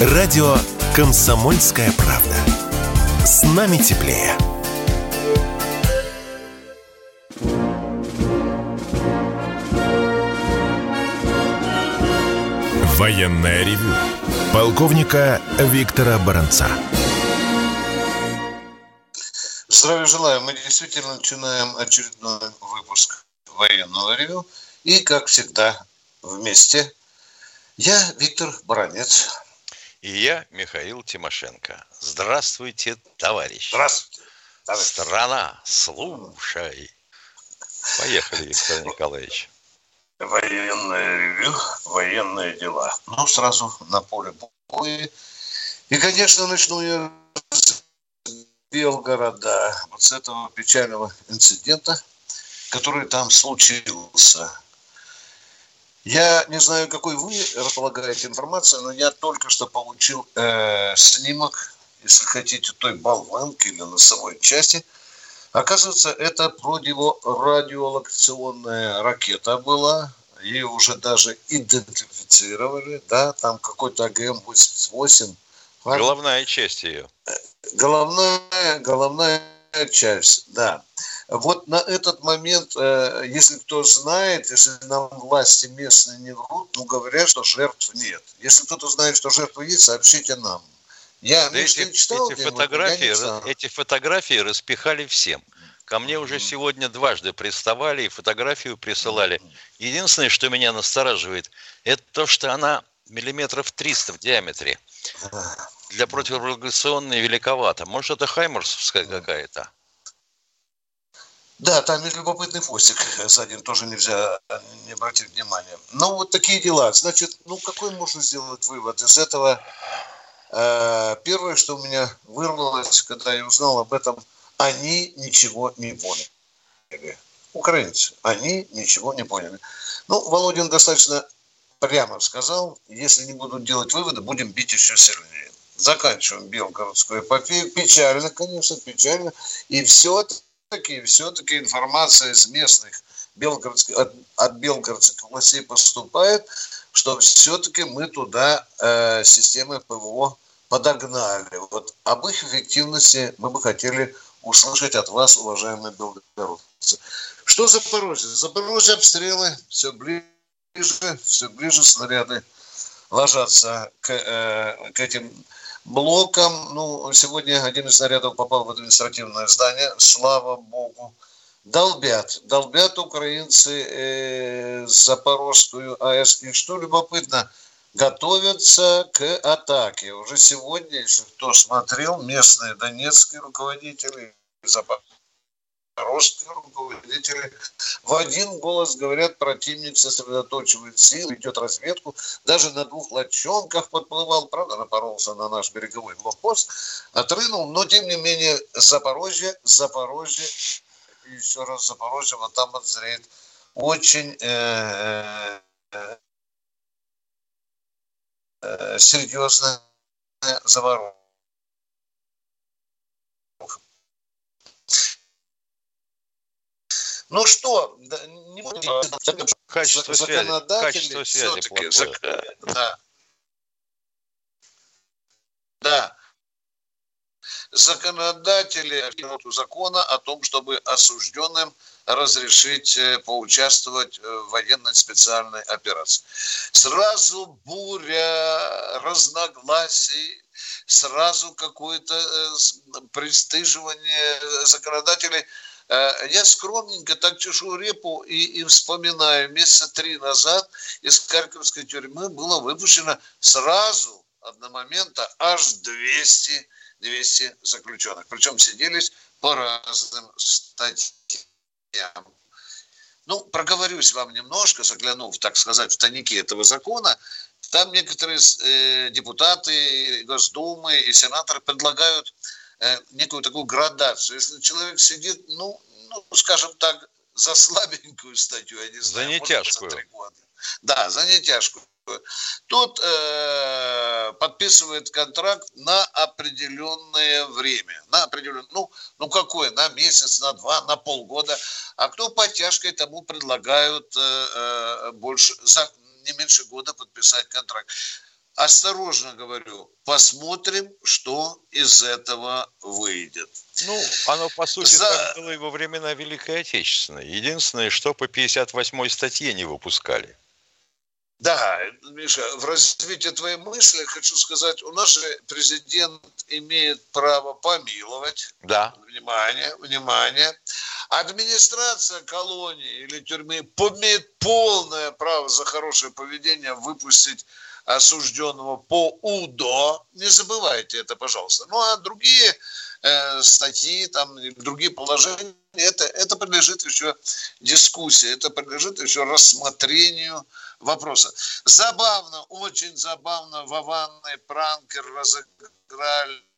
Радио «Комсомольская правда». С нами теплее. Военная ревю. Полковника Виктора Баранца. Здравия желаю. Мы действительно начинаем очередной выпуск военного ревю. И, как всегда, вместе. Я Виктор Баранец. И я Михаил Тимошенко. Здравствуйте, товарищ. Здравствуйте. Товарищ. Страна, слушай. Поехали, Виктор Николаевич. Военное ревю, военные дела. Ну, сразу на поле боя. И, конечно, начну я с Белгорода, вот с этого печального инцидента, который там случился. Я не знаю, какой вы располагаете информацию, но я только что получил э, снимок, если хотите, той болванки или носовой части – Оказывается, это противорадиолокационная ракета была. Ее уже даже идентифицировали. Да, там какой-то АГМ-88. Головная часть ее. Головная, головная часть, да. Вот на этот момент, э, если кто знает, если нам власти местные не врут, ну, говорят, что жертв нет. Если кто-то знает, что жертвы есть, сообщите нам. Я да эти, читал, эти, фотографии, эти фотографии распихали всем. Ко мне уже сегодня дважды приставали и фотографию присылали. Единственное, что меня настораживает, это то, что она миллиметров 300 в диаметре. Для противорадиационной великовато. Может, это Хаймерсовская какая-то? Да, там есть любопытный фостик сзади, тоже нельзя не обратить внимания. Ну, вот такие дела. Значит, ну, какой можно сделать вывод из этого? Э, первое, что у меня вырвалось, когда я узнал об этом, они ничего не поняли. Украинцы, они ничего не поняли. Ну, Володин достаточно прямо сказал, если не будут делать выводы, будем бить еще сильнее. Заканчиваем Белгородскую эпопею. Печально, конечно, печально. И все-таки, все-таки информация из местных белгородских, от, от белгородских властей поступает, что все-таки мы туда э, системы ПВО подогнали. Вот об их эффективности мы бы хотели услышать от вас, уважаемые белгородцы. Что Запорожье? Запорожье обстрелы все ближе, все ближе снаряды ложатся к, э, к этим блокам. Ну, сегодня один из снарядов попал в административное здание, слава богу долбят. Долбят украинцы э, Запорожскую АЭС. И что любопытно, готовятся к атаке. Уже сегодня, если кто смотрел, местные донецкие руководители, запорожские руководители в один голос говорят, противник сосредоточивает силы, идет разведку. Даже на двух лодчонках подплывал, правда, напоролся на наш береговой блокпост, отрынул, но тем не менее Запорожье, Запорожье и еще раз Запорожье, вот там вот зреет очень э, э, э, серьезная заваруха. Ну что, не будем... Качество связи, качество связи плохое. Зак... Да. Да законодатели закона о том, чтобы осужденным разрешить э, поучаствовать в военной специальной операции. Сразу буря разногласий, сразу какое-то э, пристыживание законодателей. Э, я скромненько так чешу репу и, и вспоминаю, месяца три назад из Харьковской тюрьмы было выпущено сразу одномомента аж 200 200 заключенных. Причем сиделись по разным статьям. Ну, проговорюсь вам немножко, заглянув, так сказать, в тайники этого закона. Там некоторые э, депутаты Госдумы и сенаторы предлагают некую такую градацию. Если человек сидит, ну, ну, скажем так, за слабенькую статью, я не знаю. За нетяжкую. За года. Да, за нетяжкую. Тут э, подписывает контракт на определенное время. На определенное, ну, ну какое? На месяц, на два, на полгода. А кто подтяжкой тому предлагают э, э, больше, за не меньше года подписать контракт. Осторожно говорю, посмотрим, что из этого выйдет. Ну, оно, по сути, За... так было и во времена Великой Отечественной. Единственное, что по 58-й статье не выпускали. Да, Миша, в развитии твоей мысли хочу сказать, у нас же президент имеет право помиловать. Да. Внимание, внимание. Администрация колонии или тюрьмы имеет полное право за хорошее поведение выпустить осужденного по УДО. Не забывайте это, пожалуйста. Ну, а другие э, статьи, там, другие положения, это, это подлежит еще дискуссии, это подлежит еще рассмотрению вопроса. Забавно, очень забавно, Вованный пранкер разыграли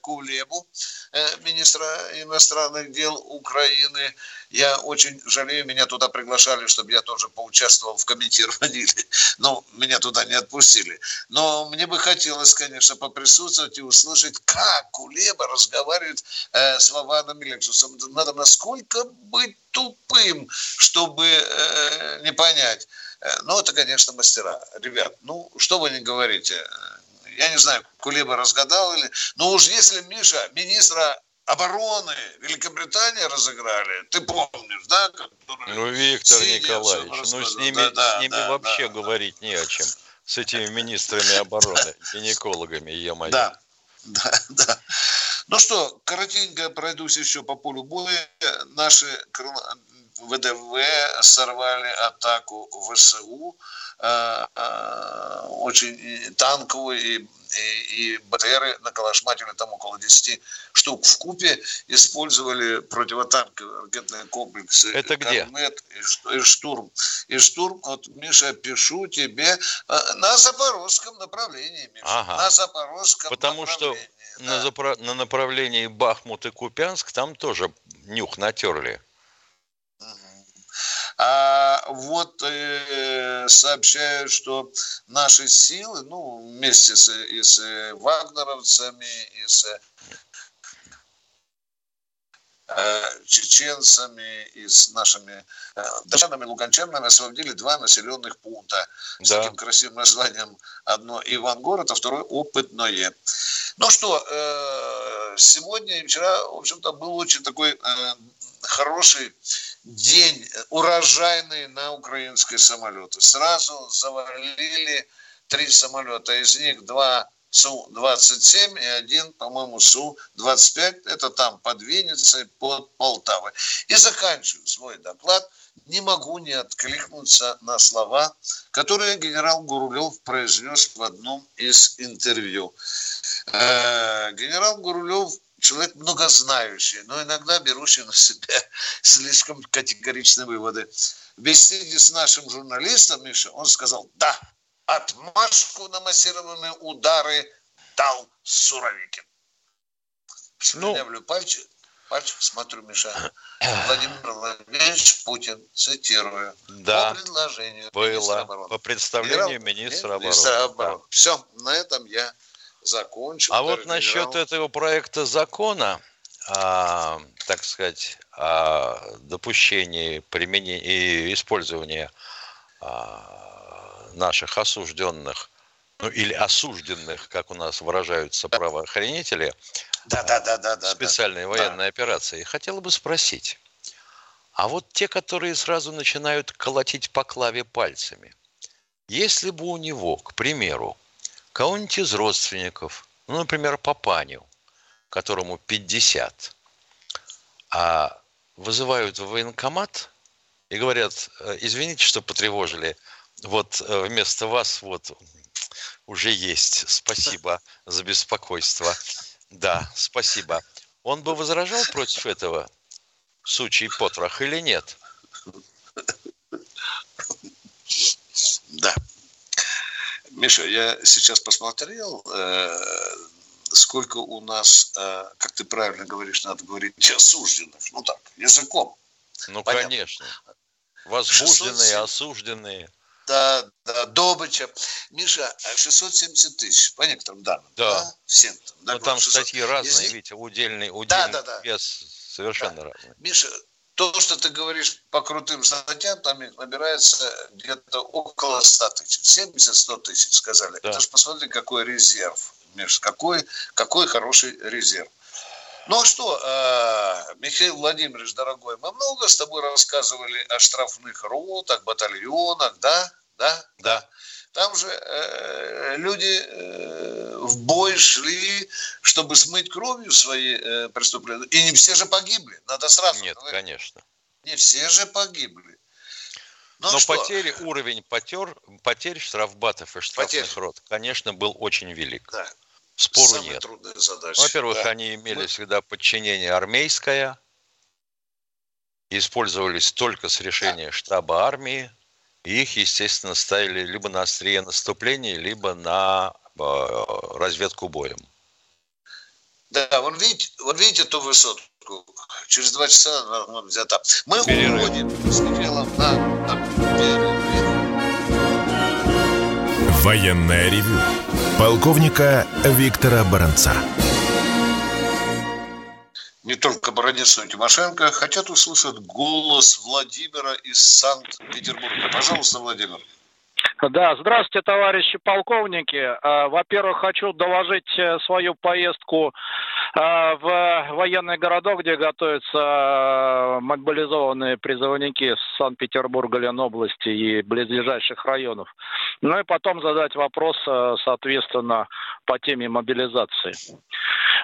Кулебу, э, министра иностранных дел Украины. Я очень жалею, меня туда приглашали, чтобы я тоже поучаствовал в комментировании, но меня туда не отпустили. Но мне бы хотелось, конечно, поприсутствовать и услышать, как Кулеба разговаривает э, с Вованом Лексусом. Надо насколько быть тупым, чтобы не понять. Ну, это, конечно, мастера. Ребят, ну, что вы не говорите, я не знаю, Кулеба разгадал или... Но уж если, Миша, министра обороны Великобритании разыграли, ты помнишь, да? Ну, Виктор Николаевич, ну с ними, да, да, с ними да, вообще да, говорить да. не о чем. С этими министрами обороны, гинекологами, е-мое. Да, да, да. Ну что, коротенько пройдусь еще по полю боя. Наши ВДВ сорвали атаку ВСУ Э, э, очень танковые и, и, и БТРы на Калашматине там около 10 штук в купе использовали противотанковые ракетные комплексы. Это где? И, и штурм. И штурм, вот, Миша, пишу тебе, э, на запорожском направлении, Миша. Ага. На запорожском Потому что да. на, запро... на направлении Бахмут и Купянск там тоже нюх натерли. А вот э, сообщают, что наши силы, ну, вместе с, и с вагнеровцами, и с э, чеченцами и с нашими э, датчанами, луганчанами освободили два населенных пункта да. с таким красивым названием. Одно Ивангород, а второе Опытное. Ну что, э, сегодня и вчера, в общем-то, был очень такой хороший день урожайный на украинские самолеты. Сразу завалили три самолета, из них два Су-27 и один, по-моему, Су-25. Это там под Винницей, под Полтавой. И заканчиваю свой доклад. Не могу не откликнуться на слова, которые генерал Гурулев произнес в одном из интервью. Э, генерал Гурулев человек многознающий, но иногда берущий на себя слишком категоричные выводы. В беседе с нашим журналистом, Миша, он сказал, да, отмашку на массированные удары дал Суровикин. Слюнявлю ну, пальчик, пальчик, смотрю, Миша. Владимир Владимирович Путин, цитирую, да, по предложению было, министра обороны. По представлению министра обороны. Министра обороны. Да. Все, на этом я закончил. А вот насчет этого проекта закона, а, так сказать, о допущении применения и использования а, наших осужденных, ну или осужденных, как у нас выражаются правоохранители, да, да, да, да, да, специальной да, военной да. операции, хотел бы спросить, а вот те, которые сразу начинают колотить по клаве пальцами, если бы у него, к примеру, кого-нибудь из родственников, ну, например, папаню, которому 50, а вызывают в военкомат и говорят, «Э, извините, что потревожили, вот э, вместо вас вот уже есть, спасибо за беспокойство. Да, спасибо. Он бы возражал против этого сучий потрох или нет? Да. Миша, я сейчас посмотрел, э, сколько у нас, э, как ты правильно говоришь, надо говорить, осужденных. Ну так, языком. Ну, Понятно. конечно. Возбужденные, 607... осужденные. Да, да, Добыча. Миша, 670 тысяч, по некоторым данным. Да. да? Всем там. Да, ну, там 600. статьи разные, Если... видите, удельный, удельный да, да, да. вес совершенно да. разный. Миша, то, что ты говоришь по крутым статьям, там набирается где-то около 100 тысяч. 70-100 тысяч, сказали. Да. Это же посмотри, какой резерв. Миш, какой, какой хороший резерв. Ну а что, э, Михаил Владимирович, дорогой, мы много с тобой рассказывали о штрафных ротах, батальонах, да? Да? Да. Там же э, люди э, в бой шли, чтобы смыть кровью свои э, преступления. И не все же погибли. Надо сразу Нет, говорить. конечно. Не все же погибли. Ну, Но что? потери, уровень потер, потерь штрафбатов и штрафных потерь. рот, конечно, был очень велик. Да. Спору Самая нет. трудная задача. Во-первых, да. они имели Мы... всегда подчинение армейское, использовались только с решения да. штаба армии, и их, естественно, ставили либо на острие наступления, либо на э, разведку боем. Да, вон видите, вон видите ту высотку. Через два часа она взята. Мы Перерыв. уходим с Михаилом на, на перерыв. Военное ревю полковника Виктора Баранца. Не только но и Тимошенко хотят услышать голос Владимира из Санкт-Петербурга. Пожалуйста, Владимир. Да, здравствуйте, товарищи полковники. А, во-первых, хочу доложить э, свою поездку а, в военный городок, где готовятся а, мобилизованные призывники с Санкт-Петербурга, Ленобласти и близлежащих районов. Ну и потом задать вопрос, соответственно, по теме мобилизации.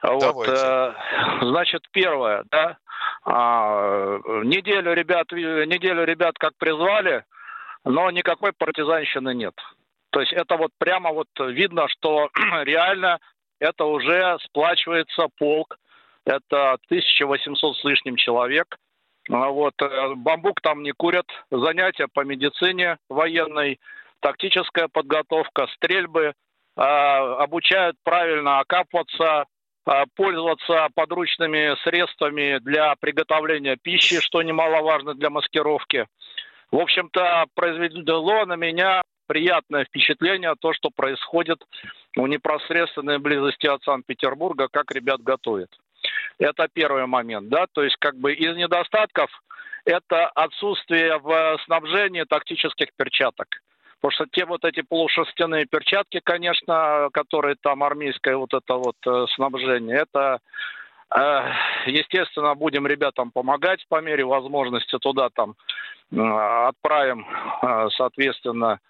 Вот, э, значит, первое, да, неделю ребят, неделю ребят как призвали, но никакой партизанщины нет. То есть это вот прямо вот видно, что реально это уже сплачивается полк, это 1800 с лишним человек. А вот, э, бамбук там не курят, занятия по медицине военной, тактическая подготовка, стрельбы, а, обучают правильно окапываться, а, пользоваться подручными средствами для приготовления пищи, что немаловажно для маскировки. В общем-то, произвело на меня приятное впечатление то, что происходит в непосредственной близости от Санкт-Петербурга, как ребят готовят. Это первый момент, да, то есть как бы из недостатков это отсутствие в снабжении тактических перчаток. Потому что те вот эти полушерстяные перчатки, конечно, которые там армейское вот это вот э, снабжение, это естественно, будем ребятам помогать по мере возможности. Туда там э, отправим, э, соответственно,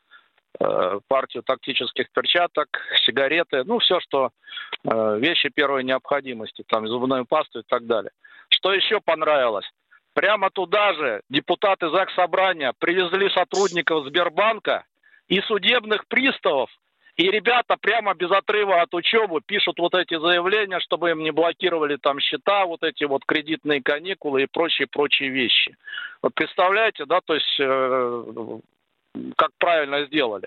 партию тактических перчаток, сигареты, ну, все, что вещи первой необходимости, там, зубную пасту и так далее. Что еще понравилось? Прямо туда же депутаты ЗАГС Собрания привезли сотрудников Сбербанка и судебных приставов, и ребята прямо без отрыва от учебы пишут вот эти заявления, чтобы им не блокировали там счета, вот эти вот кредитные каникулы и прочие-прочие вещи. Вот представляете, да, то есть э, как правильно сделали.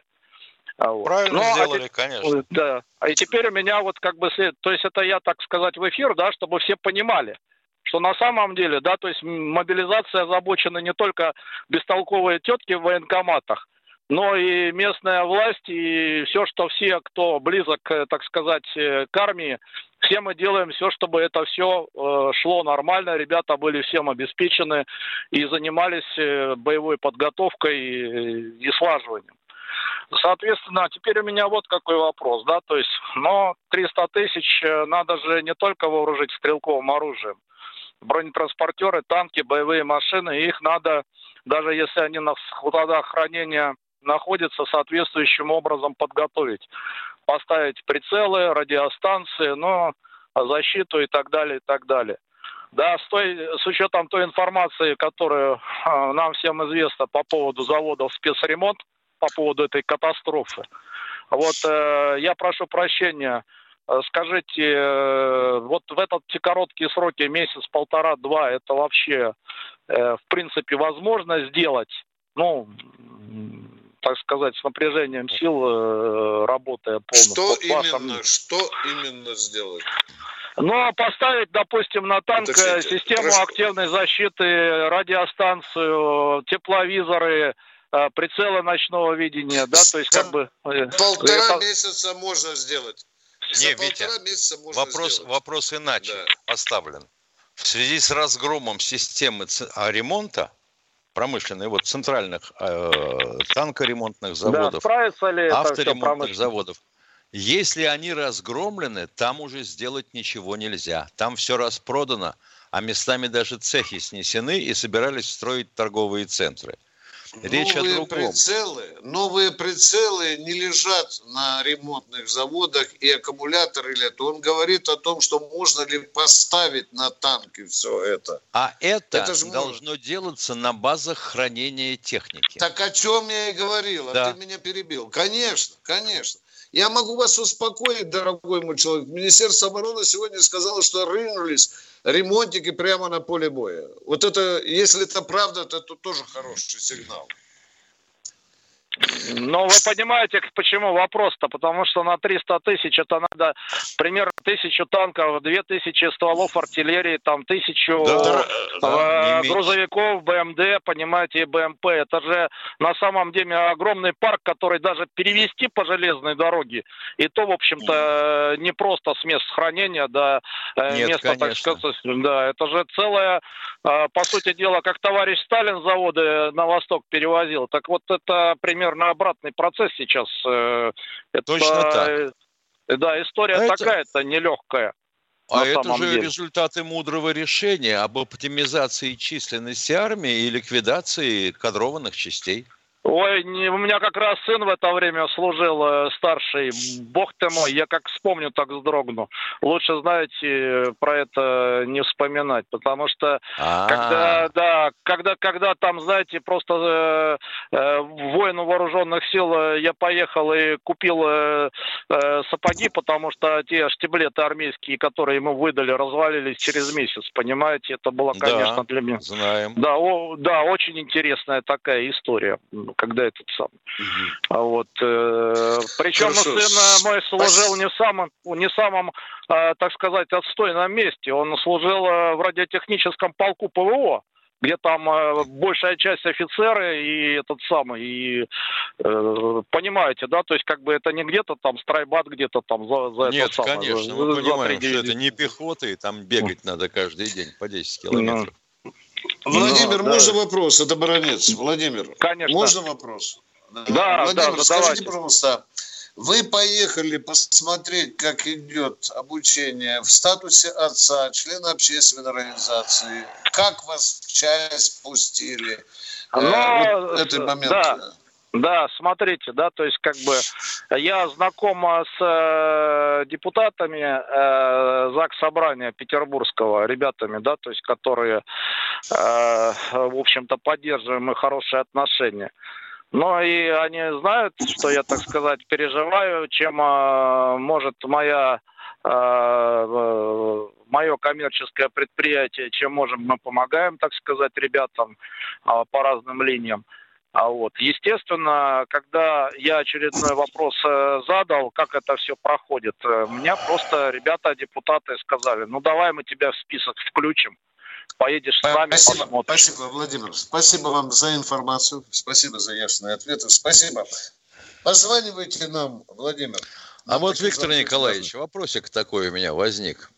А вот. Правильно ну, а сделали, а конечно. Да. А и теперь у меня вот как бы, то есть это я, так сказать, в эфир, да, чтобы все понимали, что на самом деле, да, то есть мобилизация озабочена не только бестолковые тетки в военкоматах, но и местная власть, и все, что все, кто близок, так сказать, э, к армии, все мы делаем все, чтобы это все э, шло нормально, ребята были всем обеспечены и занимались э, боевой подготовкой и слаживанием. Соответственно, теперь у меня вот какой вопрос, да, то есть, но 300 тысяч надо же не только вооружить стрелковым оружием, бронетранспортеры, танки, боевые машины, их надо, даже если они на складах хранения находится соответствующим образом подготовить. Поставить прицелы, радиостанции, но защиту и так далее, и так далее. Да, с, той, с учетом той информации, которая э, нам всем известна по поводу заводов спецремонт, по поводу этой катастрофы. Вот э, я прошу прощения, скажите, э, вот в этот короткие сроки, месяц, полтора, два, это вообще, э, в принципе, возможно сделать? Ну, так сказать, с напряжением сил э, работая полностью. Что именно, что именно сделать? Ну, а поставить, допустим, на танк Уточните. систему Хорошо. активной защиты, радиостанцию, тепловизоры, э, прицелы ночного видения, да, то есть как бы... Э, полтора это... месяца можно сделать. Не, Витя, месяца можно вопрос, сделать. вопрос иначе да. поставлен. в связи с разгромом системы а, ремонта промышленной, вот центральных э, танкоремонтных заводов, да, авторемонтных заводов, если они разгромлены, там уже сделать ничего нельзя. Там все распродано, а местами даже цехи снесены и собирались строить торговые центры. Речь новые о другом. Прицелы, новые прицелы не лежат на ремонтных заводах и аккумуляторы лет. Он говорит о том, что можно ли поставить на танки все это. А это, это же должно может... делаться на базах хранения техники. Так о чем я и говорил, а да. ты меня перебил. Конечно, конечно. Я могу вас успокоить, дорогой мой человек. Министерство обороны сегодня сказало, что рынулись ремонтики прямо на поле боя. Вот это, если это правда, то это тоже хороший сигнал. Ну, вы понимаете, почему вопрос-то? Потому что на 300 тысяч это надо примерно тысячу танков, две тысячи стволов артиллерии, там тысячу да, да, э, грузовиков, БМД, понимаете, и БМП. Это же на самом деле огромный парк, который даже перевести по железной дороге, и то, в общем-то, не просто с мест хранения до э, Нет, места, конечно. так сказать, да, это же целое, э, по сути дела, как товарищ Сталин заводы на восток перевозил. Так вот, это примерно примерно обратный процесс сейчас. Э, это, Точно так. Да, история а такая-то это... нелегкая. А это же деле. результаты мудрого решения об оптимизации численности армии и ликвидации кадрованных частей. Ой, не, у меня как раз сын в это время служил э, старший. Бог ты мой, я как вспомню, так вздрогну. Лучше, знаете, про это не вспоминать, потому что А-а-а. когда, да, когда, когда там, знаете, просто э, э, воину вооруженных сил э, я поехал и купил э, э, сапоги, потому что те штиблеты армейские, которые ему выдали, развалились через месяц, понимаете? Это было, конечно, да, для меня. Знаем. Да, о, да, очень интересная такая история когда этот сам. Угу. Вот. Э, причем Хорошо. сын мой служил не в самом, не самом, э, так сказать, отстойном месте. Он служил э, в радиотехническом полку ПВО где там э, большая часть офицеры и этот самый, и э, понимаете, да, то есть как бы это не где-то там страйбат где-то там за, за Нет, это самое. конечно, за, мы понимаем, что это не пехота, и там бегать надо каждый день по 10 километров. Владимир, ну, можно да. вопрос? Это Баранец. Владимир, Конечно. можно вопрос? Да, Владимир, да, скажите, пожалуйста, вы поехали посмотреть, как идет обучение в статусе отца, члена общественной организации. Как вас в часть пустили? Но, э, вот этот момент. Да. Да, смотрите, да, то есть как бы я знаком с э, депутатами э, ЗАГС Собрания Петербургского, ребятами, да, то есть которые, э, в общем-то, поддерживаем и хорошие отношения. Но и они знают, что я, так сказать, переживаю, чем э, может моя э, мое коммерческое предприятие, чем можем мы помогаем, так сказать, ребятам э, по разным линиям. А вот, естественно, когда я очередной вопрос э, задал, как это все проходит, э, меня просто ребята, депутаты сказали, ну давай мы тебя в список включим, поедешь с нами, спасибо, посмотришь. Спасибо, Владимир, спасибо вам за информацию, спасибо за ясные ответы, спасибо. Позванивайте нам, Владимир. А вот, Виктор Николаевич, вопросик такой у меня возник.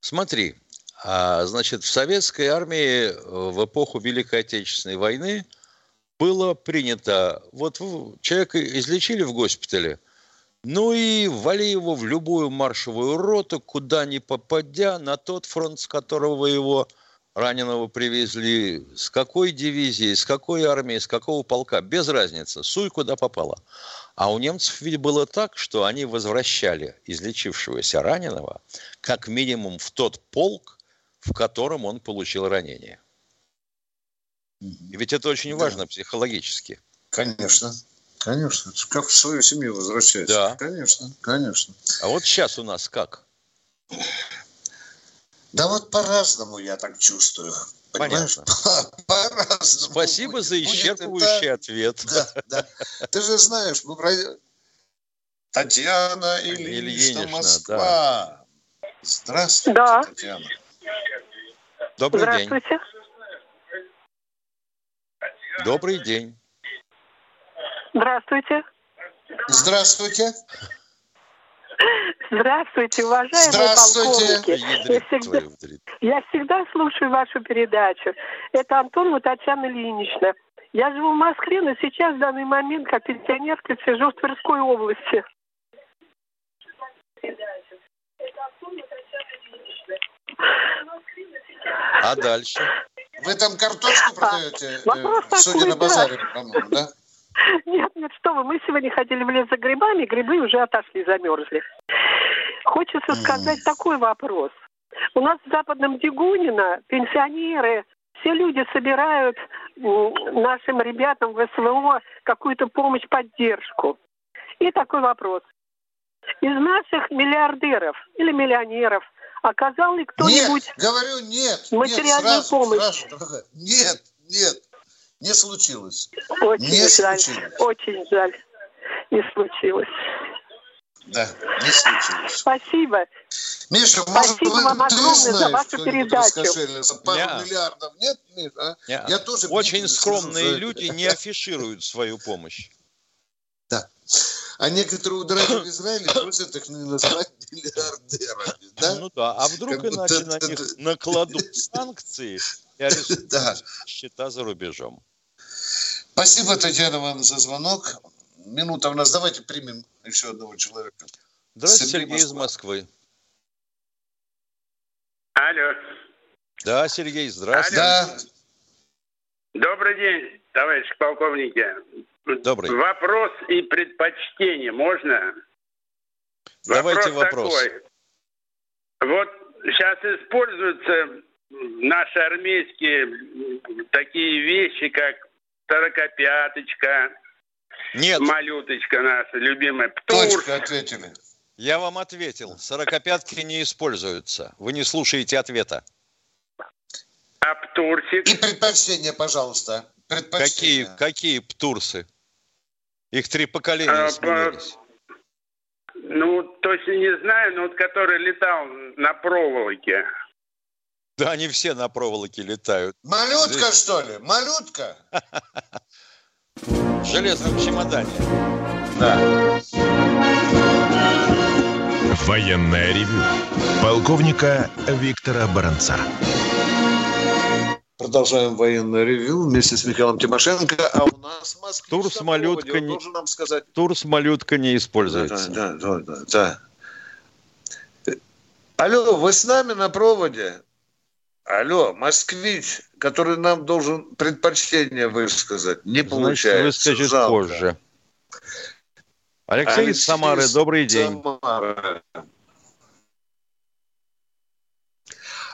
Смотри, а, значит, в советской армии в эпоху Великой Отечественной войны – было принято, вот человека излечили в госпитале, ну и вали его в любую маршевую роту, куда ни попадя, на тот фронт, с которого его раненого привезли, с какой дивизии, с какой армии, с какого полка, без разницы, суй куда попало. А у немцев ведь было так, что они возвращали излечившегося раненого как минимум в тот полк, в котором он получил ранение. И ведь это очень да. важно психологически. Конечно. Конечно. Как в свою семью возвращается. Да. Конечно, конечно. А вот сейчас у нас как? Да вот по-разному я так чувствую. Понимаешь? Понятно. По-разному. Спасибо будет. за исчерпывающий это... ответ. Да, да. Ты же знаешь, мы про... Татьяна Ильинична, Москва. Да. Здравствуйте, да. Татьяна. Добрый Здравствуйте. день. Добрый день. Здравствуйте. Здравствуйте. Здравствуйте, уважаемые Здравствуйте. полковники. Я всегда, я всегда слушаю вашу передачу. Это Антонова Татьяна Ильинична. Я живу в Москве, но сейчас в данный момент как пенсионерка сижу в Тверской области. А дальше? Вы там картошку продаете, а, судя на базаре, по-моему, да? Нет, нет, что вы, мы сегодня ходили в лес за грибами, грибы уже отошли, замерзли. Хочется сказать такой вопрос. У нас в Западном Дегунино пенсионеры, все люди собирают нашим ребятам в СВО какую-то помощь, поддержку. И такой вопрос. Из наших миллиардеров или миллионеров оказал ли кто-нибудь нет, говорю, нет, материальную нет, сразу, помощь? Сразу, нет, нет, не случилось. Очень не жаль, случилось. очень жаль, не случилось. Да, не случилось. Спасибо. Миша, Спасибо может, вам огромное за вашу передачу. Пару не. миллиардов нет, Миша? А? Не. Я тоже Очень скромные люди не афишируют свою помощь. Да. А некоторые удрали в Израиле просят их назвать миллиардерами. Да? Ну да, а вдруг как иначе на них накладут санкции и арестуют да. счета за рубежом. Спасибо, Татьяна, вам за звонок. Минута у нас. Давайте примем еще одного человека. Здравствуйте, Сергей, Сергей из Москвы. Алло. Да, Сергей, здравствуйте. Да. Добрый день, товарищ полковники. Добрый. Вопрос и предпочтение можно? Давайте вопрос. вопрос. Такой. Вот сейчас используются наши армейские такие вещи, как сорокопяточка, нет. Малюточка наша любимая. Птур. Точка ответили. Я вам ответил. Сорокопятки не используются. Вы не слушаете ответа. А птурсик? И предпочтение, пожалуйста. Предпочтение. Какие, какие птурсы? Их три поколения а, сменились. Ну, точно не знаю, но вот который летал на проволоке. Да, они все на проволоке летают. Малютка, Здесь... что ли? Малютка? В железном чемодане. Да. Военная ревю. Полковника Виктора Баранца. Продолжаем военное ревю вместе с Михаилом Тимошенко. А у нас в Москве... Тур с малютка не... нам сказать... Тур с малютка не используется. Да, да, да, да, да. Алло, вы с нами на проводе? Алло, москвич, который нам должен предпочтение высказать, не Значит, получается. выскажет Жалко. позже. Алексей, Алексей Самары, добрый день. Самары.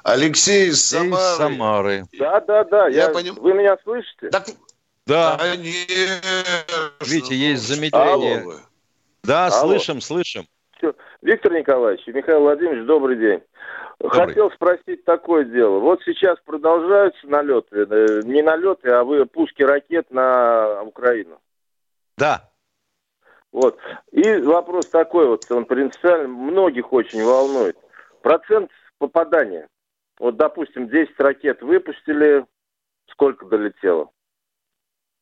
Алексей из Самары. Самары. Да, да, да. Я, я поним... Вы меня слышите? Так... Да. Конечно. Видите, есть замедление. Алло. Да, Алло. слышим, слышим. Все. Виктор Николаевич, Михаил Владимирович, добрый день. Добрый. Хотел спросить такое дело. Вот сейчас продолжаются налеты, э, не налеты, а вы пуски ракет на Украину. Да. Вот. И вопрос такой вот, он принципиально многих очень волнует. Процент попадания. Вот, допустим, 10 ракет выпустили, сколько долетело?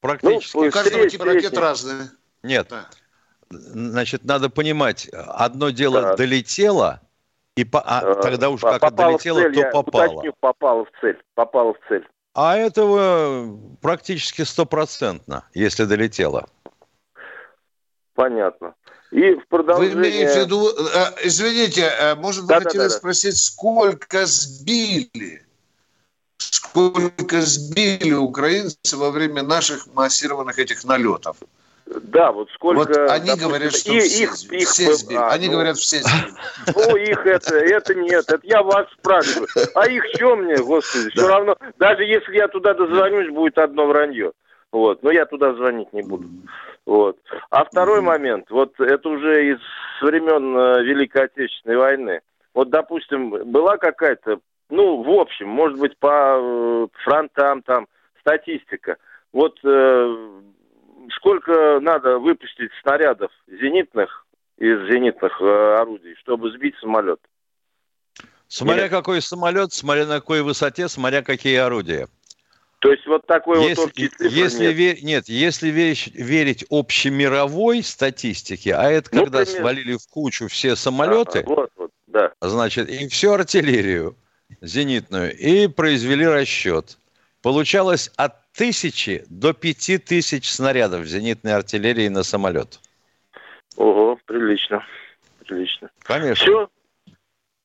Практически. Ну, у каждого типа ракет разные. Нет. Да. Значит, надо понимать, одно дело да. долетело, и по, а, э, тогда уж как попало долетело, цель, то попало. Уточню, попало в цель. Попало в цель. А этого практически стопроцентно, если долетело. Понятно. И в продолжение... Вы имеете в виду, э, извините, э, может, да, вы да, хотели да, спросить, сколько сбили? Сколько сбили украинцы во время наших массированных этих налетов? Да, вот сколько... Вот они допустим, говорят, что и, все, их, их, все сбили. А, они ну, говорят, все сбили. Ну, их это, это нет, это я вас спрашиваю. А их что мне, господи, все равно, даже если я туда дозвонюсь, будет одно вранье. Вот, но я туда звонить не буду. Вот. А второй момент, вот это уже из времен э, Великой Отечественной войны. Вот, допустим, была какая-то, ну, в общем, может быть, по э, фронтам там статистика. Вот э, сколько надо выпустить снарядов зенитных из зенитных э, орудий, чтобы сбить самолет? Смотря Нет. какой самолет, смотря на какой высоте, смотря какие орудия. То есть вот такой если, вот общий если нет. Ве, нет, если верить, верить общемировой статистике, а это ну, когда примерно. свалили в кучу все самолеты, а, вот, вот, да. значит, и всю артиллерию зенитную, и произвели расчет. Получалось от тысячи до пяти тысяч снарядов зенитной артиллерии на самолет. Ого, прилично. Прилично. Конечно. Все.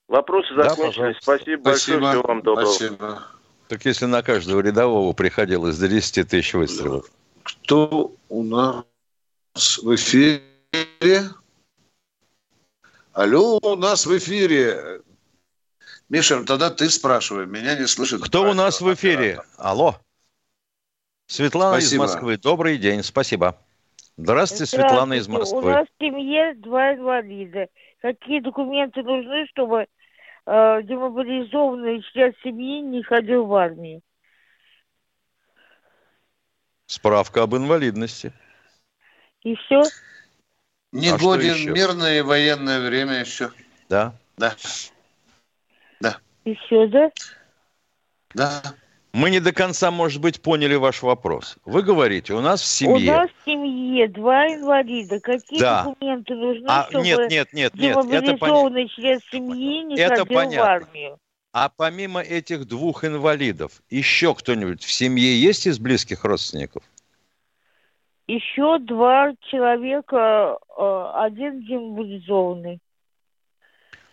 Вопросы закончились. Да, Спасибо, Спасибо большое. Всего вам доброго. Спасибо. Так если на каждого рядового приходилось до 10 тысяч выстрелов. Кто у нас в эфире? Алло, у нас в эфире. Миша, тогда ты спрашивай, меня не слышит. Кто у нас в эфире? Алло. Светлана Спасибо. из Москвы. Добрый день, спасибо. Здравствуйте, Здравствуйте, Светлана из Москвы. У нас в семье два инвалида. Какие документы нужны, чтобы э, демобилизованный член семьи не ходил в армию? Справка об инвалидности. И все? Не а годен мирное военное время еще. Да? Да. Да. И все, да? Да. Мы не до конца, может быть, поняли ваш вопрос. Вы говорите, у нас в семье... У нас в семье два инвалида. Какие да. документы нужны, а, чтобы нет, нет, нет, нет, это пон... член семьи не это ходил понятно. в армию? А помимо этих двух инвалидов, еще кто-нибудь в семье есть из близких родственников? Еще два человека, э, один демобилизованный.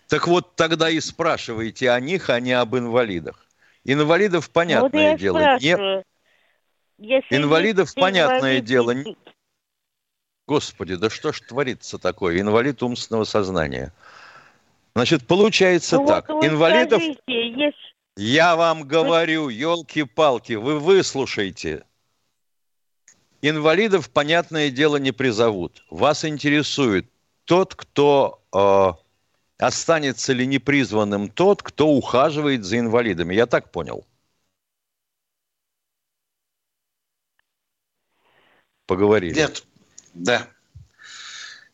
Так вот тогда и спрашивайте о них, а не об инвалидах. Инвалидов, понятное вот дело, не... Если Инвалидов, понятное инвалид... дело, не... Господи, да что ж творится такое? Инвалид умственного сознания. Значит, получается ну, так. Вот инвалидов... Скажите, есть... Я вам говорю, елки-палки, вы выслушайте. Инвалидов, понятное дело, не призовут. Вас интересует тот, кто э, останется ли непризванным тот, кто ухаживает за инвалидами. Я так понял. Поговорили. Нет, да.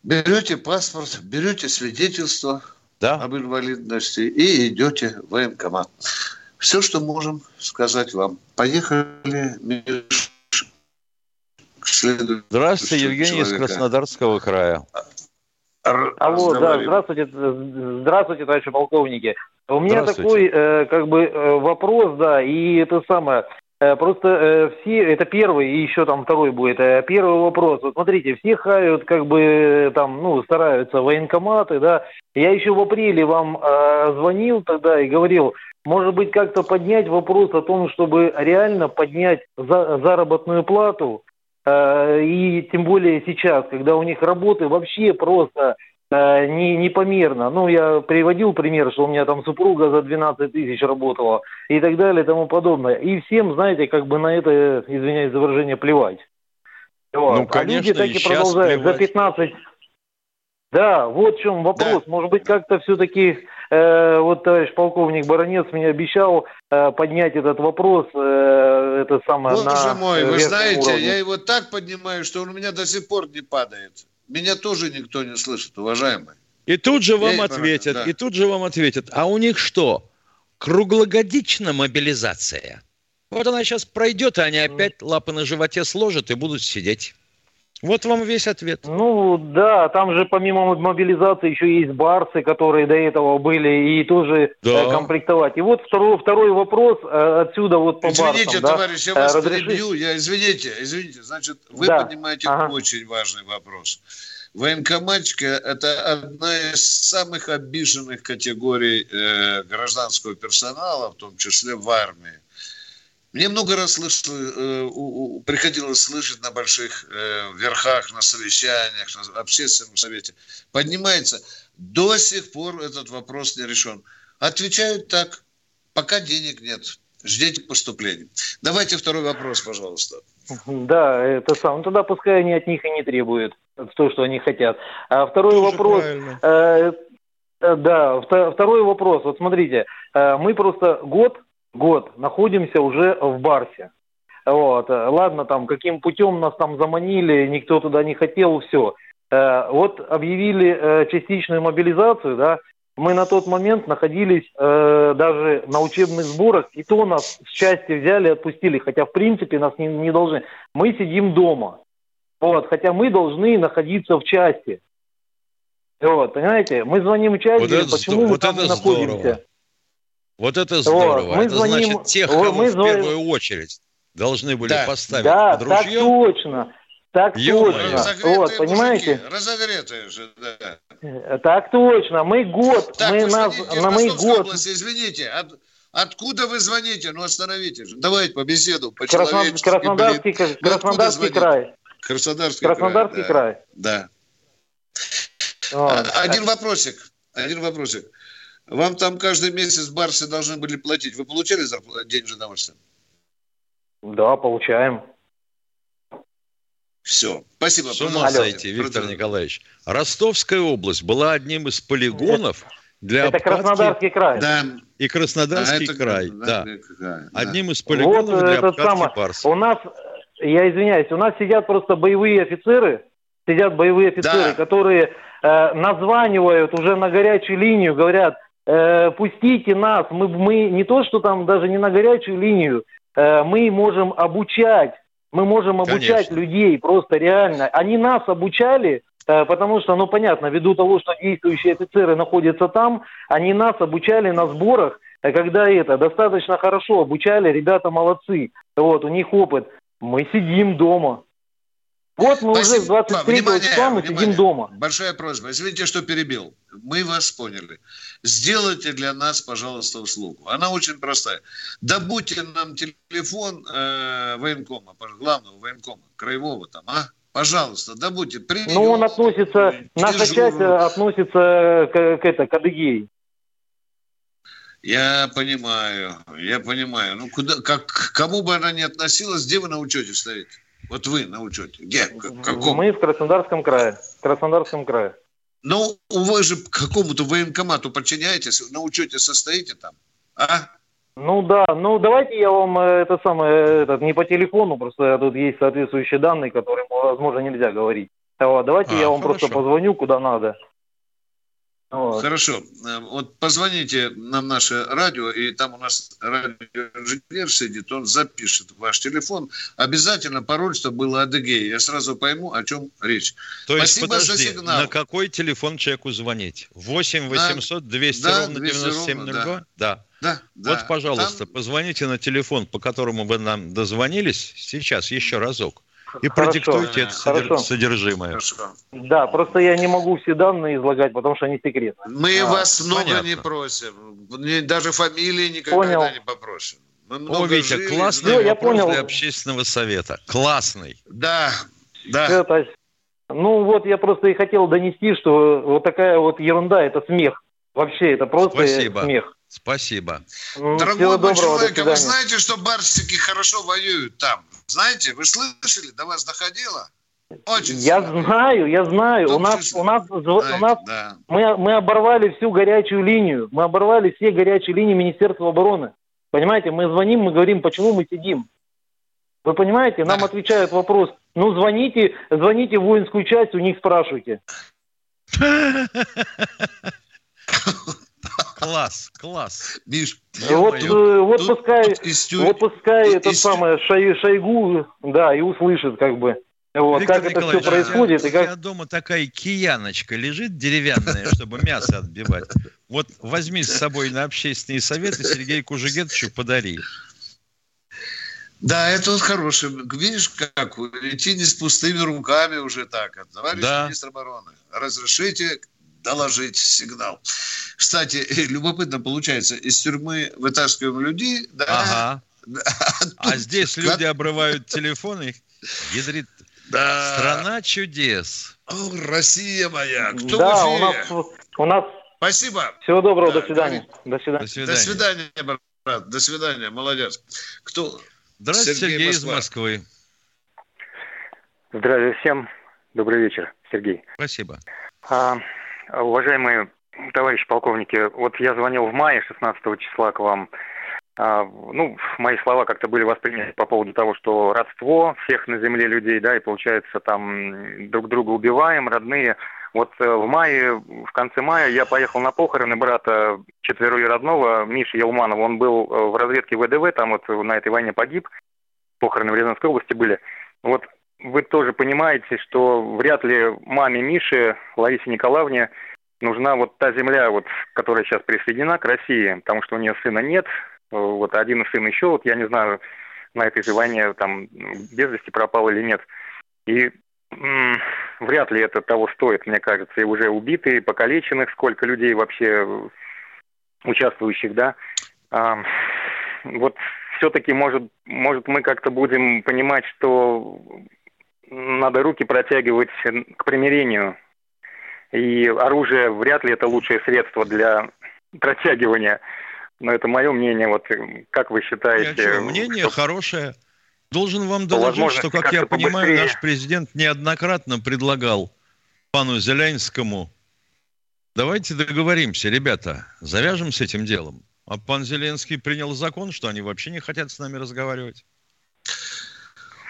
Берете паспорт, берете свидетельство да? об инвалидности и идете в военкомат. Все, что можем сказать вам. Поехали, Миш, Здравствуйте, Евгений человека. из Краснодарского края. Алло, да, здравствуйте, здравствуйте, товарищи полковники. У меня такой, э, как бы, э, вопрос, да, и это самое, э, просто э, все, это первый, и еще там второй будет. Э, первый вопрос. Вот смотрите, все хают, как бы, там, ну, стараются военкоматы, да. Я еще в апреле вам э, звонил тогда и говорил, может быть, как-то поднять вопрос о том, чтобы реально поднять за, заработную плату и тем более сейчас, когда у них работы вообще просто э, не, непомерно. Ну, я приводил пример, что у меня там супруга за 12 тысяч работала и так далее и тому подобное. И всем, знаете, как бы на это, извиняюсь за выражение, плевать. Вот. Ну, конечно, а люди так и продолжают плевать. за 15... Да, вот в чем вопрос. Да. Может быть, как-то все-таки Э, вот товарищ полковник Баранец мне обещал э, поднять этот вопрос, э, это самое, Боже на мой, вы знаете, уровне. я его так поднимаю, что он у меня до сих пор не падает. Меня тоже никто не слышит, уважаемый. И тут же вам я ответят, да. и тут же вам ответят, а у них что? Круглогодичная мобилизация. Вот она сейчас пройдет, и они опять лапы на животе сложат и будут сидеть. Вот вам весь ответ. Ну да, там же помимо мобилизации еще есть барсы, которые до этого были, и тоже э, да. комплектовать. И вот второй, второй вопрос э, отсюда вот по Извините, барсам, товарищ, да? я вас Разрешите? перебью. Я, извините, извините. Значит, вы да. поднимаете ага. очень важный вопрос. Военкоматчика – это одна из самых обиженных категорий э, гражданского персонала, в том числе в армии. Мне много раз слышал, э, приходилось слышать на больших э, верхах, на совещаниях, на общественном совете. Поднимается. До сих пор этот вопрос не решен. Отвечают так, пока денег нет. Ждите поступлений. Давайте второй вопрос, пожалуйста. Да, это сам. Ну, тогда пускай они от них и не требуют то, что они хотят. А второй Тоже вопрос. Э, э, да, второй вопрос. Вот смотрите, мы просто год год находимся уже в Барсе. Вот. Ладно, там, каким путем нас там заманили, никто туда не хотел, все. Э, вот объявили э, частичную мобилизацию, да, мы на тот момент находились э, даже на учебных сборах, и то нас с части взяли отпустили, хотя в принципе нас не, не должны. Мы сидим дома, вот, хотя мы должны находиться в части. Вот, понимаете, мы звоним в части, вот почему вот мы там это находимся. Здорово. Вот это здорово. Вот, мы это звоним, значит, тех, кого мы в первую очередь должны были да. поставить да, под ружьем. так точно. Так Ё точно. Вот, понимаете? Мужики, разогретые же, да. Так точно. Мы год, так, мы нас, на мы год. Области, извините, от, откуда вы звоните? Ну остановите же. Давайте по беседу, по Красно, Краснодарский, блин. Ну, Краснодарский край. Краснодарский, Краснодарский край. Да. да. Вот. Один вопросик. Один вопросик. Вам там каждый месяц барсы должны были платить. Вы получали зарплату, денежное удовольствие? Да, получаем. Все. Спасибо. С ума сойти, Виктор Николаевич. Ростовская область была одним из полигонов для Это обкатки... Краснодарский край. Да. И Краснодарский а край, да. да. Одним из полигонов вот для обкатки самое. Парса. У нас, я извиняюсь, у нас сидят просто боевые офицеры, сидят боевые офицеры, да. которые э, названивают уже на горячую линию, говорят, э, пустите нас, мы, мы не то, что там даже не на горячую линию, э, мы можем обучать мы можем обучать Конечно. людей просто реально. Они нас обучали, э, потому что, ну понятно, ввиду того, что действующие офицеры находятся там, они нас обучали на сборах, когда это достаточно хорошо обучали, ребята молодцы. Вот, у них опыт. Мы сидим дома. Вот мы Спасибо. уже с 23 внимание, числа мы внимание. сидим дома. Большая просьба. Извините, что перебил. Мы вас поняли. Сделайте для нас, пожалуйста, услугу. Она очень простая. Добудьте нам телефон э, военкома, главного военкома, краевого там, а? Пожалуйста, добудьте. Приведем, ну, он относится, наша часть относится к, к, это, к Адыгее. Я понимаю, я понимаю. Ну, куда, как, кому бы она ни относилась, где вы на учете стоите? Вот вы на учете. Где? Каком? Мы в Краснодарском крае. В Краснодарском крае. Ну, вы же какому-то военкомату подчиняетесь, на учете состоите там, а? Ну да, ну давайте я вам э, это самое, этот, не по телефону, просто тут есть соответствующие данные, которые, возможно, нельзя говорить. Давайте а, я вам хорошо. просто позвоню, куда надо. Вот. Хорошо. Э, вот позвоните нам наше радио, и там у нас радиоинженер сидит, он запишет ваш телефон. Обязательно пароль, чтобы было Адыгея. Я сразу пойму, о чем речь. То есть, Спасибо подожди, за сигнал. на какой телефон человеку звонить? 8 800 200 да, ровно 9702? Да. да. Да, да. Вот, пожалуйста, там... позвоните на телефон, по которому вы нам дозвонились, сейчас еще разок. И Хорошо. продиктуйте это Хорошо. содержимое. Хорошо. Да, просто я не могу все данные излагать, потому что они секретны. Мы а, вас много понятно. не просим. Даже фамилии никогда Понял. не попросим. Мы О, Витя, жили, классный ну, я понял. для общественного совета. Классный. Да, да. Это, ну вот я просто и хотел донести, что вот такая вот ерунда, это смех. Вообще, это просто Спасибо. смех. Спасибо. Ну, Дорогой мой человек, а вы знаете, что барсики хорошо воюют там? Знаете, вы слышали, до вас доходило? Очень я сильно. знаю, я знаю. у нас, у нас, знаете, у нас да. мы, мы оборвали всю горячую линию. Мы оборвали все горячие линии Министерства обороны. Понимаете, мы звоним, мы говорим, почему мы сидим. Вы понимаете, нам да. отвечают вопрос, ну звоните, звоните в воинскую часть, у них спрашивайте. Класс, класс. Миш, вот, э, вот тут, пускай, тут вот пускай тут этот истю... самый Шай, Шойгу, да, и услышит как бы. Вот, Виктор как это все происходит. и как... У меня дома такая кияночка лежит деревянная, чтобы мясо отбивать. Вот возьми с собой на общественные советы Сергею Кужегетовичу подари. Да, это вот хороший. Видишь, как идти не с пустыми руками уже так. Товарищ да. министр обороны, разрешите доложить сигнал. Кстати, любопытно получается, из тюрьмы вытаскиваем людей, да, ага. А здесь люди обрывают телефоны, ядрит. Да. Страна чудес. О, Россия моя. Кто да, у нас, у нас... Спасибо. Всего доброго, да, до свидания. До свидания. До свидания. До свидания, брат. До свидания, молодец. Кто? Здравствуйте, Сергей, Сергей из Москвы. Здравия всем. Добрый вечер, Сергей. Спасибо. А, уважаемые товарищи полковники, вот я звонил в мае 16 числа к вам. А, ну, мои слова как-то были восприняты по поводу того, что родство всех на земле людей, да, и получается там друг друга убиваем, родные. Вот э, в мае, в конце мая я поехал на похороны брата четвероюродного Миши Елманова. Он был э, в разведке ВДВ, там вот на этой войне погиб. Похороны в Рязанской области были. Вот вы тоже понимаете, что вряд ли маме Миши, Ларисе Николаевне, нужна вот та земля, вот, которая сейчас присоединена к России, потому что у нее сына нет. Вот один сын еще, вот я не знаю, на этой войне там без вести пропал или нет. И вряд ли это того стоит, мне кажется, и уже убитые, покалеченных, сколько людей вообще участвующих, да. А, вот все-таки, может, может, мы как-то будем понимать, что надо руки протягивать к примирению. И оружие вряд ли это лучшее средство для протягивания. Но это мое мнение. Вот как вы считаете? Мнение что... хорошее. Должен вам доложить, что, как я понимаю, побыстрее. наш президент неоднократно предлагал пану Зеленскому, давайте договоримся, ребята, завяжем с этим делом. А пан Зеленский принял закон, что они вообще не хотят с нами разговаривать.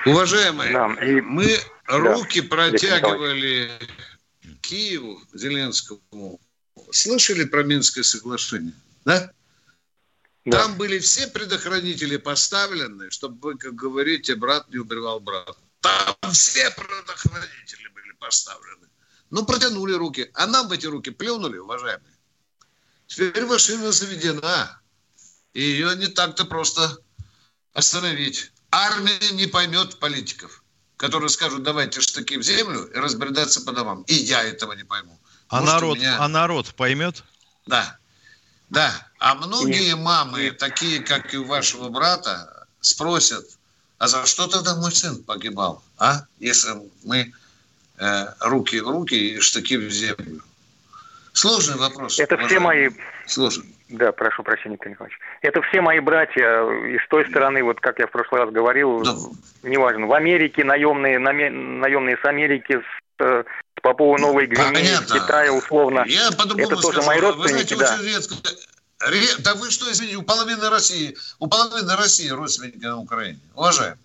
Уважаемые, да, и... мы да, руки протягивали Киеву, Зеленскому. Слышали про Минское соглашение? Да? Да. Там были все предохранители поставлены, чтобы, как говорите, брат не убивал брата. Там все предохранители были поставлены. Ну, протянули руки. А нам в эти руки плюнули, уважаемые. Теперь машина заведена. И ее не так-то просто остановить. Армия не поймет политиков, которые скажут, давайте штыки в землю и разбредаться по домам. И я этого не пойму. А, народ, меня... а народ поймет? Да. Да, а многие мамы, такие, как и у вашего брата, спросят, а за что тогда мой сын погибал, а? Если мы э, руки в руки и штыки в землю. Сложный вопрос. Это уважаемый. все мои... Сложный. Да, прошу прощения, Николай Николаевич. Это все мои братья и с той стороны, вот как я в прошлый раз говорил, да. неважно, в Америке наемные, наемные с Америки, с, э, с Папуа Новой Гвинеи, с Китая условно. Я это тоже мои родственники, вы знаете, да. Редко... Да вы что, извините, у половины России, у половины России родственники на Украине. Уважаемые.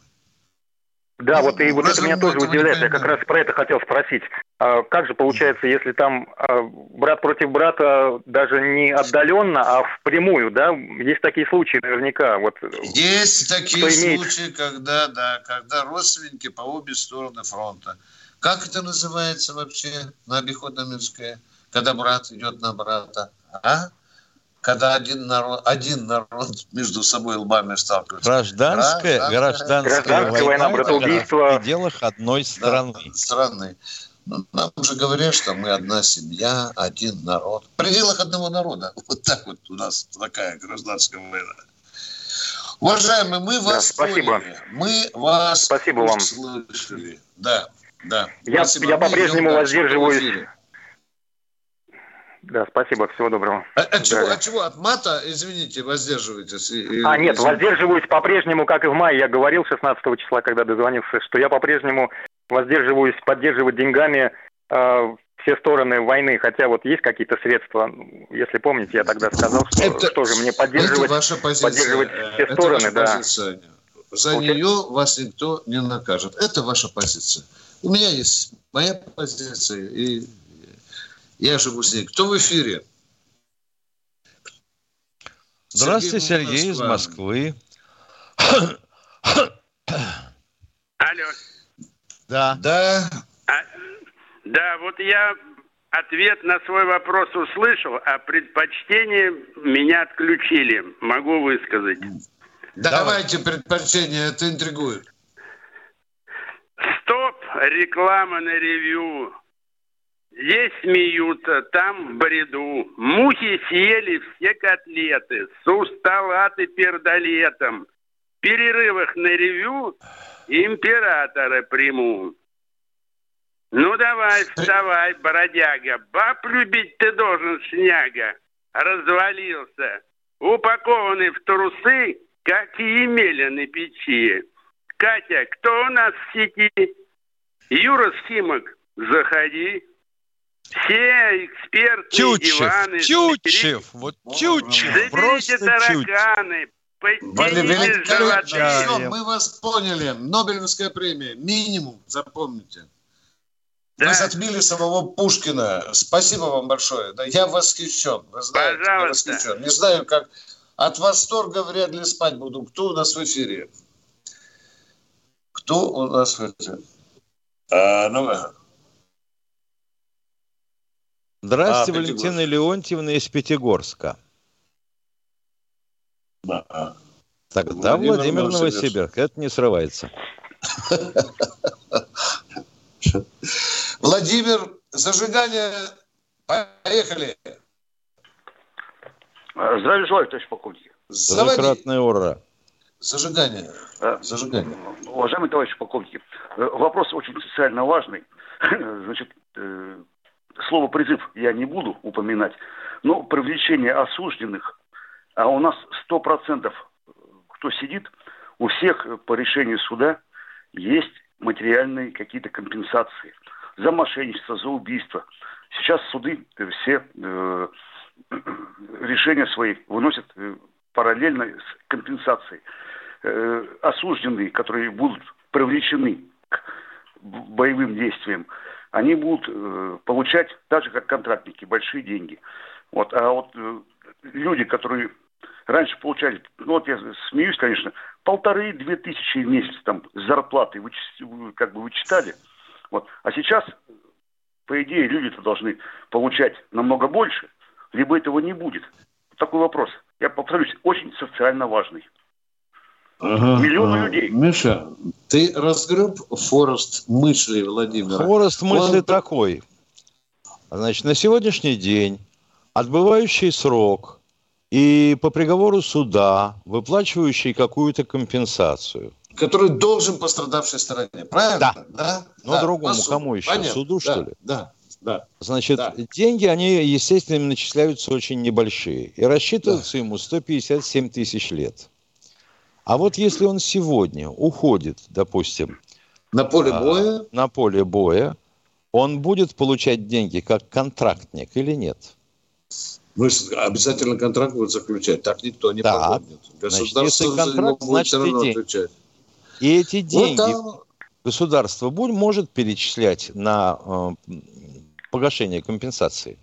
Да, вот и вот это меня тоже удивляет. Я как раз про это хотел спросить. А как же получается, если там а, брат против брата даже не отдаленно, а впрямую, да? Есть такие случаи наверняка. Вот, Есть такие случаи, когда, да, когда родственники по обе стороны фронта. Как это называется вообще на обиходном языке, когда брат идет на брата? А? Когда один народ, один народ между собой лбами сталкивается. Гражданская, гражданская, гражданская, гражданская война, братоубийство. В пределах одной страны. Да, страны. Ну, нам уже говорят, что мы одна семья, один народ. В пределах одного народа. Вот так вот у нас такая гражданская война. Уважаемые, мы вас да, спасибо. поняли. Мы вас спасибо вам. слышали. Да, да. Я, я по-прежнему воздерживаюсь да, спасибо, всего доброго. А, от, чего, от чего? От мата, извините, воздерживаетесь? А, нет, воздерживаюсь по-прежнему, как и в мае я говорил 16 числа, когда дозвонился, что я по-прежнему воздерживаюсь поддерживать деньгами э, все стороны войны, хотя вот есть какие-то средства, если помните, я тогда сказал, что, это, что же мне поддерживать, это ваша позиция, поддерживать все это стороны, ваша да. Позиция. За вот нее вас никто не накажет. Это ваша позиция. У меня есть моя позиция, и я живу с ней. Кто в эфире? Здравствуйте, Сергей, Сергей из Москвы. Алло. Да. Да. А, да, вот я ответ на свой вопрос услышал, а предпочтение меня отключили. Могу высказать. Давайте предпочтение, это интригует. Стоп, реклама на ревью. Здесь смеются, там в бреду. Мухи съели все котлеты, сусталаты пердолетом. В перерывах на ревю императора приму. Ну давай, вставай, бродяга, баб любить ты должен, шняга. Развалился, упакованный в трусы, как и емеля на печи. Катя, кто у нас в сети? Юра Симок, заходи. Все эксперты, Чучев, диваны... Чучев, вот Чучев, Заберите просто тараканы, Все, мы вас поняли. Нобелевская премия. Минимум, запомните. Да. Вы затмили самого Пушкина. Спасибо вам большое. Да, я восхищен. Вы знаете, Пожалуйста. я восхищен. Не знаю, как от восторга вряд ли спать буду. Кто у нас в эфире? Кто у нас в эфире? А, ну, Здравствуйте, а, Валентина Леонтьевна из Пятигорска. Да. Тогда Владимир, Владимир Новосибирск. Это не срывается. Владимир, зажигание. Поехали. Здравия желаю, товарищ полковник. Заводи. ура. Зажигание. А, Зажигание. Уважаемый товарищ полковник, э, вопрос очень социально важный. Значит, э, слово призыв я не буду упоминать, но привлечение осужденных, а у нас сто процентов, кто сидит, у всех по решению суда есть материальные какие-то компенсации за мошенничество, за убийство. Сейчас суды все э, решения свои выносят э, параллельно с компенсацией. Э, осужденные, которые будут привлечены к боевым действиям, они будут э, получать так же, как контрактники, большие деньги. Вот. А вот э, люди, которые раньше получали, ну вот я смеюсь, конечно, полторы-две тысячи в месяц там зарплаты вычис, как бы вычитали. Вот. А сейчас, по идее, люди-то должны получать намного больше, либо этого не будет. Такой вопрос. Я повторюсь, очень социально важный. Ага, Миллионы ага. людей. Миша, ты разгреб хворост мыслей Владимира? Хворост мысли Он... такой. Значит, на сегодняшний день отбывающий срок и по приговору суда, выплачивающий какую-то компенсацию. Который должен пострадавшей стороне, правильно? Да. да? Но да. другому, кому еще? Понятно. Суду, да. что ли? Да. Да. Значит, да. деньги, они, естественно, начисляются очень небольшие. И рассчитываются да. ему 157 тысяч лет. А вот если он сегодня уходит, допустим, на поле а, боя, на поле боя, он будет получать деньги как контрактник или нет? Ну, обязательно контракт будет заключать. Так никто не так. погонит. Государство значит, если контракт, значит и деньги. Отвечать. И эти деньги вот там... государство будет, может перечислять на э, погашение компенсации,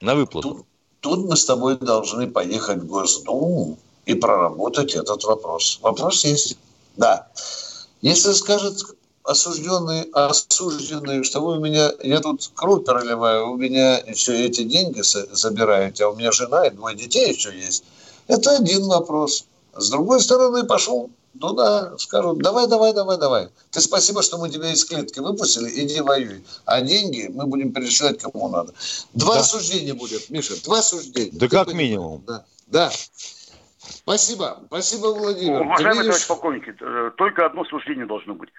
на выплату. Тут, тут мы с тобой должны поехать в Госдуму и проработать этот вопрос. Вопрос есть. Да. Если скажет осужденный, осужденный, что вы у меня, я тут кровь проливаю, у меня еще эти деньги забираете, а у меня жена и двое детей еще есть. Это один вопрос. С другой стороны, пошел туда, скажут, давай, давай, давай, давай. Ты спасибо, что мы тебя из клетки выпустили, иди воюй. А деньги мы будем перечислять кому надо. Два да. суждения будет, Миша, два суждения. Да Ты как понимаешь? минимум. Да. да. Спасибо. Спасибо, Владимир. Уважаемый видишь... товарищ полковник, э, только одно суждение должно быть.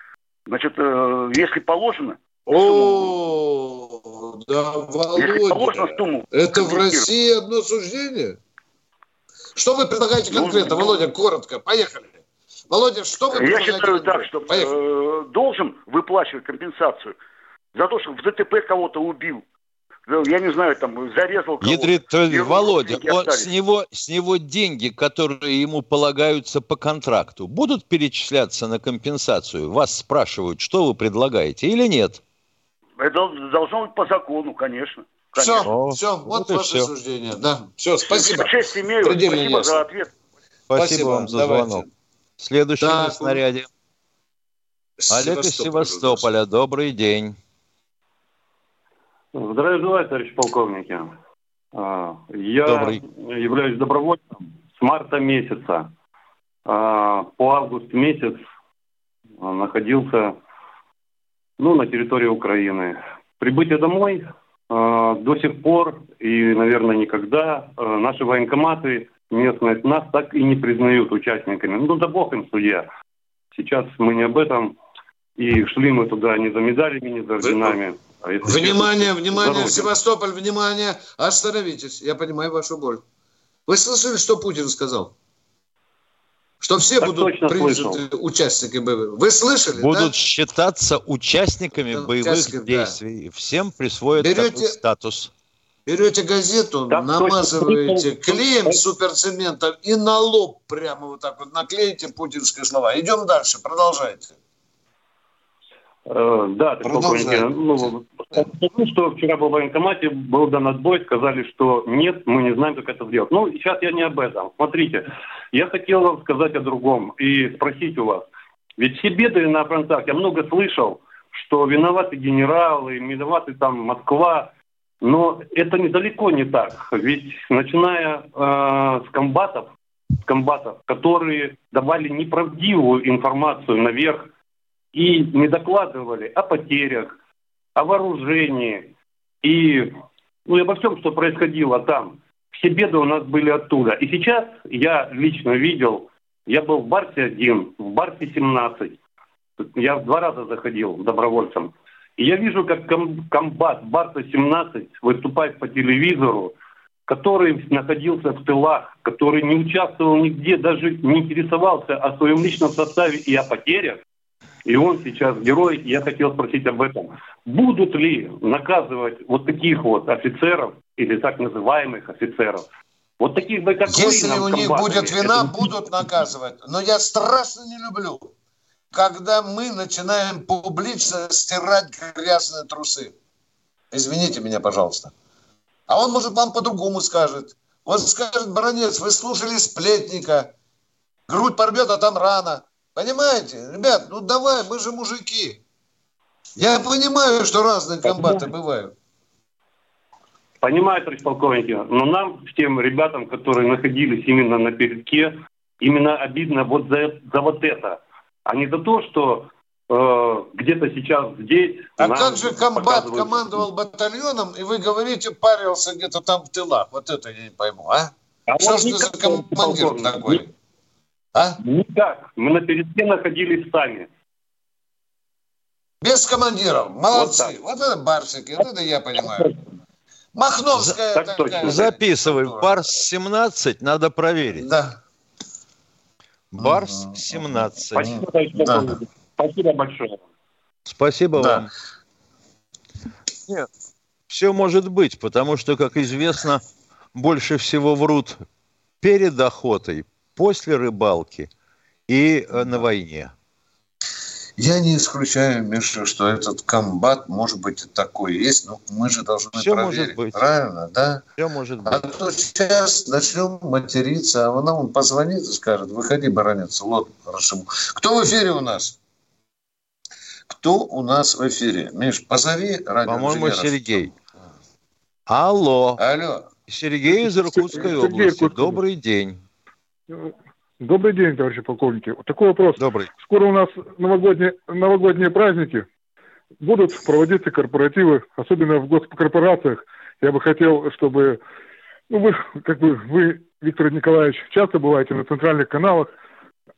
Значит, э, если положено... О, да, Володя. Сумму... Это в России одно суждение? Что вы предлагаете ну, конкретно, ну, Володя, коротко? Поехали. Володя, что вы Я считаю так, что э, должен выплачивать компенсацию за то, что в ДТП кого-то убил, я не знаю, там, зарезал кого-то. Ядрит, Володя, он, с, него, с него деньги, которые ему полагаются по контракту, будут перечисляться на компенсацию? Вас спрашивают, что вы предлагаете или нет? Это должно быть по закону, конечно. конечно. Все, О, все, вот, вот ваше все. суждение. Да, все, спасибо. Честь имею, Предельно спасибо ясно. за ответ. Спасибо, спасибо вам за давайте. звонок. Следующий да, на снаряде. Олег из Севастополя, добрый день. Здравия желаю, товарищ полковники. А, я Добрый. являюсь добровольцем с марта месяца. А, по август месяц находился ну, на территории Украины. Прибытие домой а, до сих пор и, наверное, никогда наши военкоматы местные нас так и не признают участниками. Ну да бог им судья. Сейчас мы не об этом. И шли мы туда не за медалями, не за орденами. А внимание, внимание, здоровье. Севастополь, внимание, остановитесь. Я понимаю вашу боль. Вы слышали, что Путин сказал? Что все так будут приняты участниками боевых. Вы слышали, Будут да? считаться участниками да, боевых действий. Да. Всем присвоят берете, такой статус. Берете газету, так намазываете точно. клеем суперцементом и на лоб прямо вот так вот наклеите путинские слова. Идем дальше, продолжайте. Э, да, полковник. Ну, что вчера был в военкомате, был дан отбой, сказали, что нет, мы не знаем, как это сделать. Ну, сейчас я не об этом. Смотрите, я хотел вам сказать о другом и спросить у вас. Ведь все беды на фронтах, я много слышал, что виноваты генералы, виноваты там Москва, но это недалеко не так. Ведь начиная э, с комбатов, с комбатов, которые давали неправдивую информацию наверх и не докладывали о потерях, о вооружении и, ну, и обо всем, что происходило там. Все беды у нас были оттуда. И сейчас я лично видел, я был в Барсе-1, в Барсе-17. Я в два раза заходил добровольцем. И я вижу, как ком- комбат Барса-17 выступает по телевизору, который находился в тылах, который не участвовал нигде, даже не интересовался о своем личном составе и о потерях, и он сейчас герой. Я хотел спросить об этом. Будут ли наказывать вот таких вот офицеров или так называемых офицеров? Вот таких бы, как Если у них будет вина, это... будут наказывать. Но я страшно не люблю, когда мы начинаем публично стирать грязные трусы. Извините меня, пожалуйста. А он, может, вам по-другому скажет. Он скажет, бронец, вы слушали сплетника, грудь порвет, а там рано. Понимаете? Ребят, ну давай, мы же мужики. Я понимаю, что разные комбаты бывают. Понимаю, товарищ полковник, но нам, тем ребятам, которые находились именно на передке, именно обидно вот за, за вот это, а не за то, что э, где-то сейчас здесь... А как же комбат показывают... командовал батальоном, и вы говорите, парился где-то там в тылах? Вот это я не пойму, а? а что ж ты за командир такой? А? Никак. Мы на передке находились сами. Без командиров. Молодцы. Вот, вот это барсики, вот это я понимаю. Махновская так такая. Записывай. Барс 17 надо проверить. Да. Барс 17. Спасибо, да. Спасибо большое. Спасибо да. вам. Нет, все может быть, потому что, как известно, больше всего врут перед охотой, после рыбалки и э, на войне. Я не исключаю, Миша, что этот комбат, может быть, и такой есть, но мы же должны Все проверить. Может быть. Правильно, да? Все может быть. А то сейчас начнем материться, а она он позвонит и скажет, выходи, баронец, лот расшибу. Кто в эфире у нас? Кто у нас в эфире? Миш, позови радио По-моему, Сергей. Алло. Алло. Сергей из Иркутской Сергей, области. Сергей, Добрый день. Добрый день, товарищи полковники. Такой вопрос. Добрый. Скоро у нас новогодние, новогодние праздники. Будут проводиться корпоративы, особенно в госкорпорациях. Я бы хотел, чтобы ну, вы, как бы вы, Виктор Николаевич, часто бываете на центральных каналах.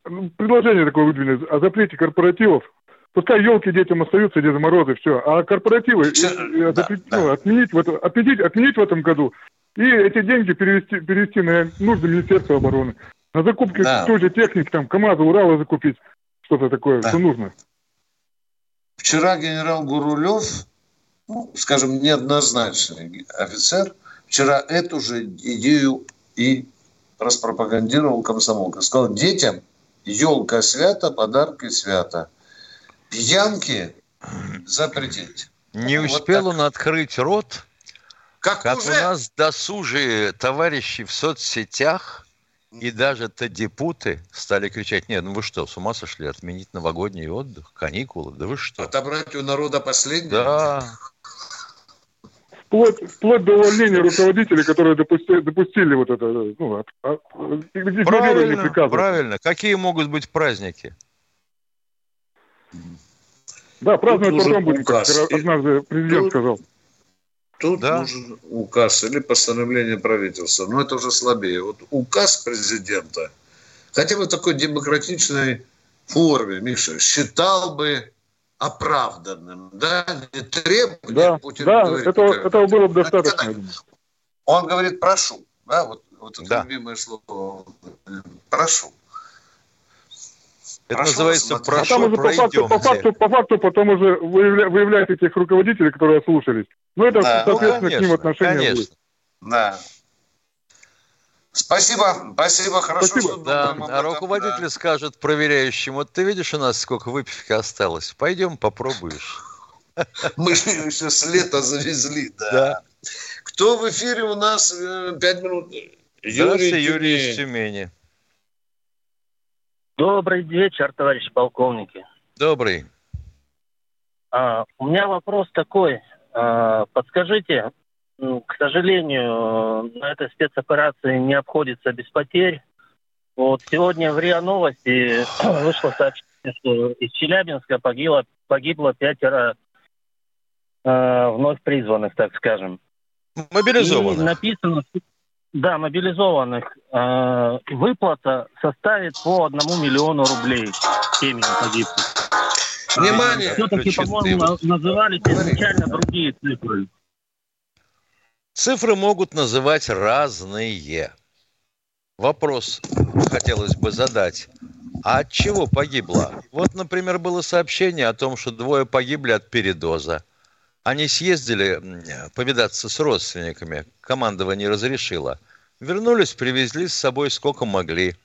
Ну, предложение такое выдвинули о запрете корпоративов. Пускай елки детям остаются, Деда Морозы, все. А корпоративы да, запрет, да, ну, отменить, в этом, отменить, отменить в этом году и эти деньги перевести, перевести на нужды Министерства обороны. На закупки да. той же техники, там, КАМАЗа, Урала закупить, что-то такое, да. что нужно. Вчера генерал Гурулев, ну, скажем, неоднозначный офицер, вчера эту же идею и распропагандировал комсомолка. Сказал, детям елка свята, подарки свята. Пьянки запретить. Не вот успел так. он открыть рот, как, как уже... у нас досужие товарищи в соцсетях и даже тадипуты стали кричать, нет, ну вы что, с ума сошли отменить новогодний отдых, каникулы, да вы что? Отобрать у народа последнее? Да. Вплоть, вплоть до увольнения руководителей, которые допустили, допустили вот это, ну, от, от, правильно, правильно. Какие могут быть праздники? Да, праздновать потом будем, как однажды президент Тут... сказал. Тут да? нужен указ или постановление правительства. Но это уже слабее. Вот указ президента, хотя бы в такой демократичной форме, Миша, считал бы оправданным, да, не требовать. Да, Путин да говорит, этого, этого было бы достаточно. Он говорит, прошу, да, вот, вот это да. любимое слово, прошу. Это прошу называется прошу, а там уже по факту, по, факту, по факту потом уже выявля, выявляете тех руководителей, которые слушались. Ну, это, да. соответственно, ну, конечно, к ним отношение конечно. будет. Да. Спасибо, спасибо, хорошо. Спасибо. Что да, а руководитель да. скажет проверяющим, вот ты видишь у нас сколько выпивки осталось, пойдем попробуешь. Мы же еще с лета завезли, да. да. Кто в эфире у нас? Э, пять минут. Юрий, Юрий из Тюмени. Добрый вечер, товарищ полковники. Добрый. А, у меня вопрос такой. А, подскажите, к сожалению, на этой спецоперации не обходится без потерь. Вот сегодня в РИА Новости вышло сообщение, что из Челябинска погибло, погибло пятеро э, вновь призванных, так скажем. Мобилизованных. И написано, да, мобилизованных. Э, выплата составит по одному миллиону рублей семьям погибших. Внимание! Все-таки, по-моему, назывались изначально другие цифры. Цифры могут называть разные. Вопрос хотелось бы задать. А от чего погибло? Вот, например, было сообщение о том, что двое погибли от передоза. Они съездили повидаться с родственниками. Командование разрешило. Вернулись, привезли с собой сколько могли.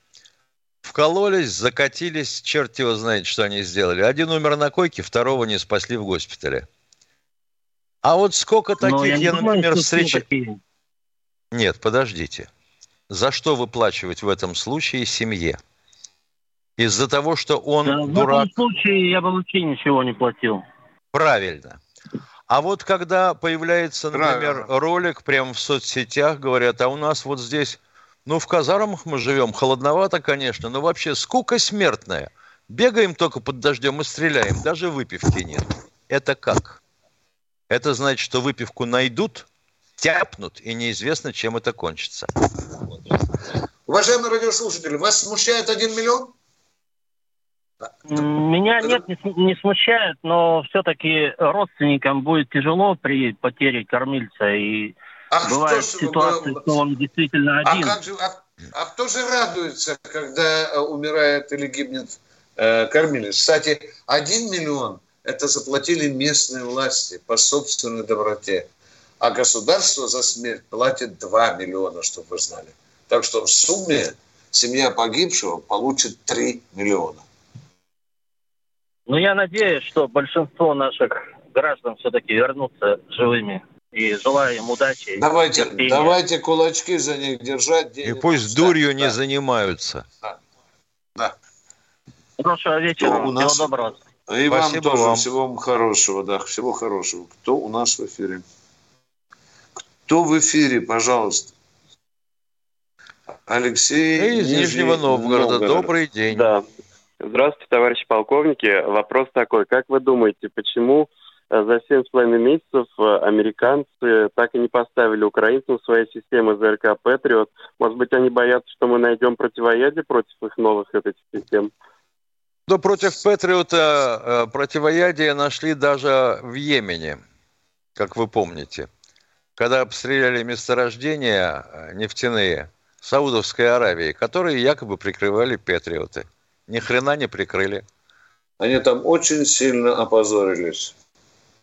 Вкололись, закатились, черт его знает, что они сделали. Один умер на койке, второго не спасли в госпитале. А вот сколько таких я, я думаю, например, встречал... Нет, подождите. За что выплачивать в этом случае семье? Из-за того, что он да, дурак... В этом случае я бы вообще ничего не платил. Правильно. А вот когда появляется, например, Правильно. ролик прямо в соцсетях, говорят, а у нас вот здесь, ну, в казармах мы живем, холодновато, конечно, но вообще скука смертная. Бегаем только под дождем и стреляем, даже выпивки нет. Это как? Это значит, что выпивку найдут, тяпнут, и неизвестно, чем это кончится. Уважаемые радиослушатели, вас смущает один миллион? Меня нет, не, не смущает, но все-таки родственникам будет тяжело при потере кормильца. И а бывает ситуация, что он действительно а один. А, как же, а, а кто же радуется, когда э, умирает или гибнет э, кормилец? Кстати, один миллион – это заплатили местные власти по собственной доброте. А государство за смерть платит 2 миллиона, чтобы вы знали. Так что в сумме семья погибшего получит 3 миллиона. Ну, я надеюсь, что большинство наших граждан все-таки вернутся живыми. И желаю им удачи. Давайте, давайте кулачки за них держать. И пусть дурью да. не занимаются. Да. да. Хорошего вечера. У нас... Всего доброго. И Спасибо вам тоже вам. всего вам хорошего, да, всего хорошего. Кто у нас в эфире? Кто в эфире, пожалуйста? Алексей из Нижнего Новгорода. Новгород. Добрый день. Да. Здравствуйте, товарищи полковники. Вопрос такой. Как вы думаете, почему э, за семь с половиной месяцев э, американцы так и не поставили украинцам свои системы ЗРК «Патриот»? Может быть, они боятся, что мы найдем противоядие против их новых этих систем? Но против Патриота э, противоядие нашли даже в Йемене, как вы помните. Когда обстреляли месторождения нефтяные Саудовской Аравии, которые якобы прикрывали Патриоты. Ни хрена не прикрыли. Они там очень сильно опозорились.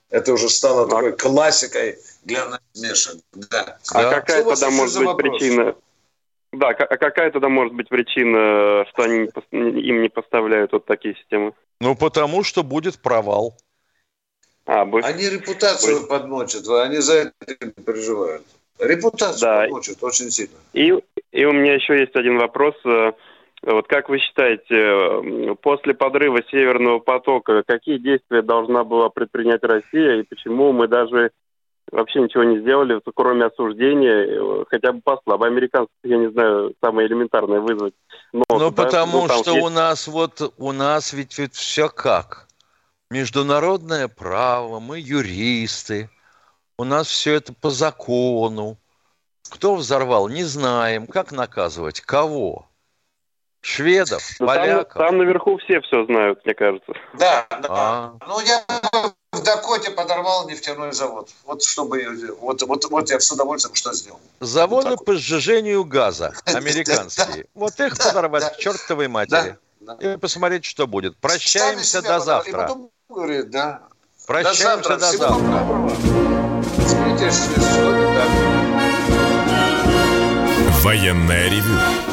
Это уже стало а... такой классикой для насмешек. Да. А да. какая тогда может быть вопрос? причина? Да, а какая тогда может быть причина, что они им не поставляют вот такие системы? Ну, потому что будет провал. А, будет. Они репутацию будет. подмочат, они за это переживают. Репутацию да. подмочат очень сильно. И, и у меня еще есть один вопрос. Вот как вы считаете, после подрыва Северного потока, какие действия должна была предпринять Россия и почему мы даже вообще ничего не сделали, кроме осуждения, э, хотя бы посла. Об американцев, я не знаю, самое элементарное вызвать. Но, ну, да, потому ну, что есть... у нас вот, у нас ведь, ведь все как? Международное право, мы юристы, у нас все это по закону. Кто взорвал, не знаем. Как наказывать? Кого? Шведов, ну, поляков. Там, там наверху все все знают, мне кажется. Да, да. А. Ну, я в Дакоте подорвал нефтяной завод. Вот чтобы вот, вот, вот я с удовольствием что сделал. Заводы вот по сжижению газа американские. Вот их подорвать к чертовой матери. И посмотреть, что будет. Прощаемся до завтра. Прощаемся до завтра. Военное ревю